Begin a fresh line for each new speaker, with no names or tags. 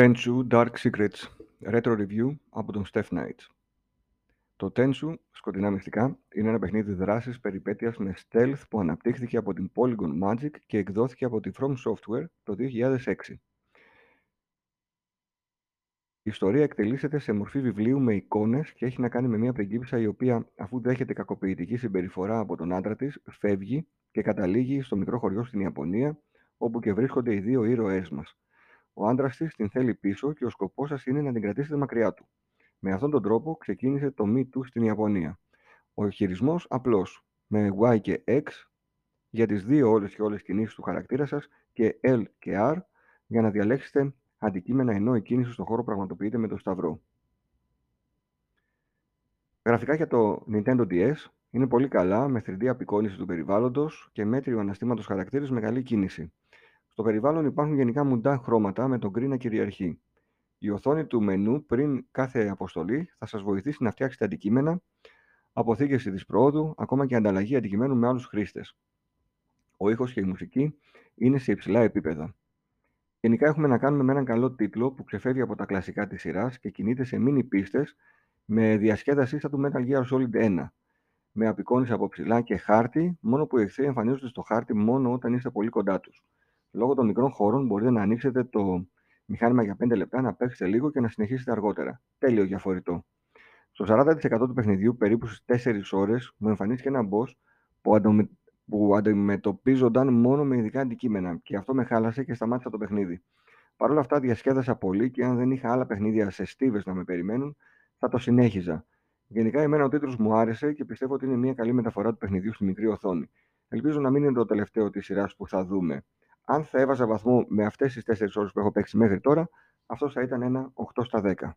Tenchu Dark Secrets Retro Review από τον Steph Knight. Το Tenchu, σκοτεινά μυστικά, είναι ένα παιχνίδι δράσης περιπέτειας με stealth που αναπτύχθηκε από την Polygon Magic και εκδόθηκε από τη From Software το 2006. Η ιστορία εκτελήσεται σε μορφή βιβλίου με εικόνες και έχει να κάνει με μια πριγκίπισσα η οποία αφού δέχεται κακοποιητική συμπεριφορά από τον άντρα της, φεύγει και καταλήγει στο μικρό χωριό στην Ιαπωνία, όπου και βρίσκονται οι δύο ήρωές μας. Ο άντρας της την θέλει πίσω και ο σκοπός σας είναι να την κρατήσετε μακριά του. Με αυτόν τον τρόπο ξεκίνησε το Me Too στην Ιαπωνία. Ο χειρισμός απλός, με Y και X για τις δύο όλες και όλες κινήσεις του χαρακτήρα σας και L και R για να διαλέξετε αντικείμενα ενώ η κίνηση στον χώρο πραγματοποιείται με το σταυρό. Γραφικά για το Nintendo DS είναι πολύ καλά με 3D απεικόνηση του περιβάλλοντος και μέτριο αναστήματος χαρακτήρες με καλή κίνηση. Στο περιβάλλον υπάρχουν γενικά μουντά χρώματα με τον γκρι να κυριαρχεί. Η οθόνη του μενού πριν κάθε αποστολή θα σας βοηθήσει να φτιάξετε αντικείμενα, αποθήκευση της πρόοδου, ακόμα και ανταλλαγή αντικειμένου με άλλους χρήστες. Ο ήχος και η μουσική είναι σε υψηλά επίπεδα. Γενικά έχουμε να κάνουμε με έναν καλό τίτλο που ξεφεύγει από τα κλασικά της σειράς και κινείται σε μίνι πίστες με διασκέδασή στα του Metal Gear Solid 1. Με απεικόνιση από ψηλά και χάρτη, μόνο που οι εχθροί εμφανίζονται στο χάρτη μόνο όταν είστε πολύ κοντά τους. Λόγω των μικρών χώρων μπορείτε να ανοίξετε το μηχάνημα για 5 λεπτά, να παίξετε λίγο και να συνεχίσετε αργότερα. Τέλειο διαφορετό. Στο 40% του παιχνιδιού, περίπου στις 4 ώρες, μου εμφανίστηκε ένα boss που, αντιμε... που αντιμετωπίζονταν μόνο με ειδικά αντικείμενα και αυτό με χάλασε και σταμάτησα το παιχνίδι. Παρ' όλα αυτά, διασκέδασα πολύ και αν δεν είχα άλλα παιχνίδια σε στίβες να με περιμένουν, θα το συνέχιζα. Γενικά, εμένα ο τίτλος μου άρεσε και πιστεύω ότι είναι μια καλή μεταφορά του παιχνιδιού στη μικρή οθόνη. Ελπίζω να μην είναι το τελευταίο της σειράς που θα δούμε. Αν θα έβαζα βαθμό με αυτές τις 4 ώρες που έχω παίξει μέχρι τώρα, αυτός θα ήταν ένα 8 στα 10.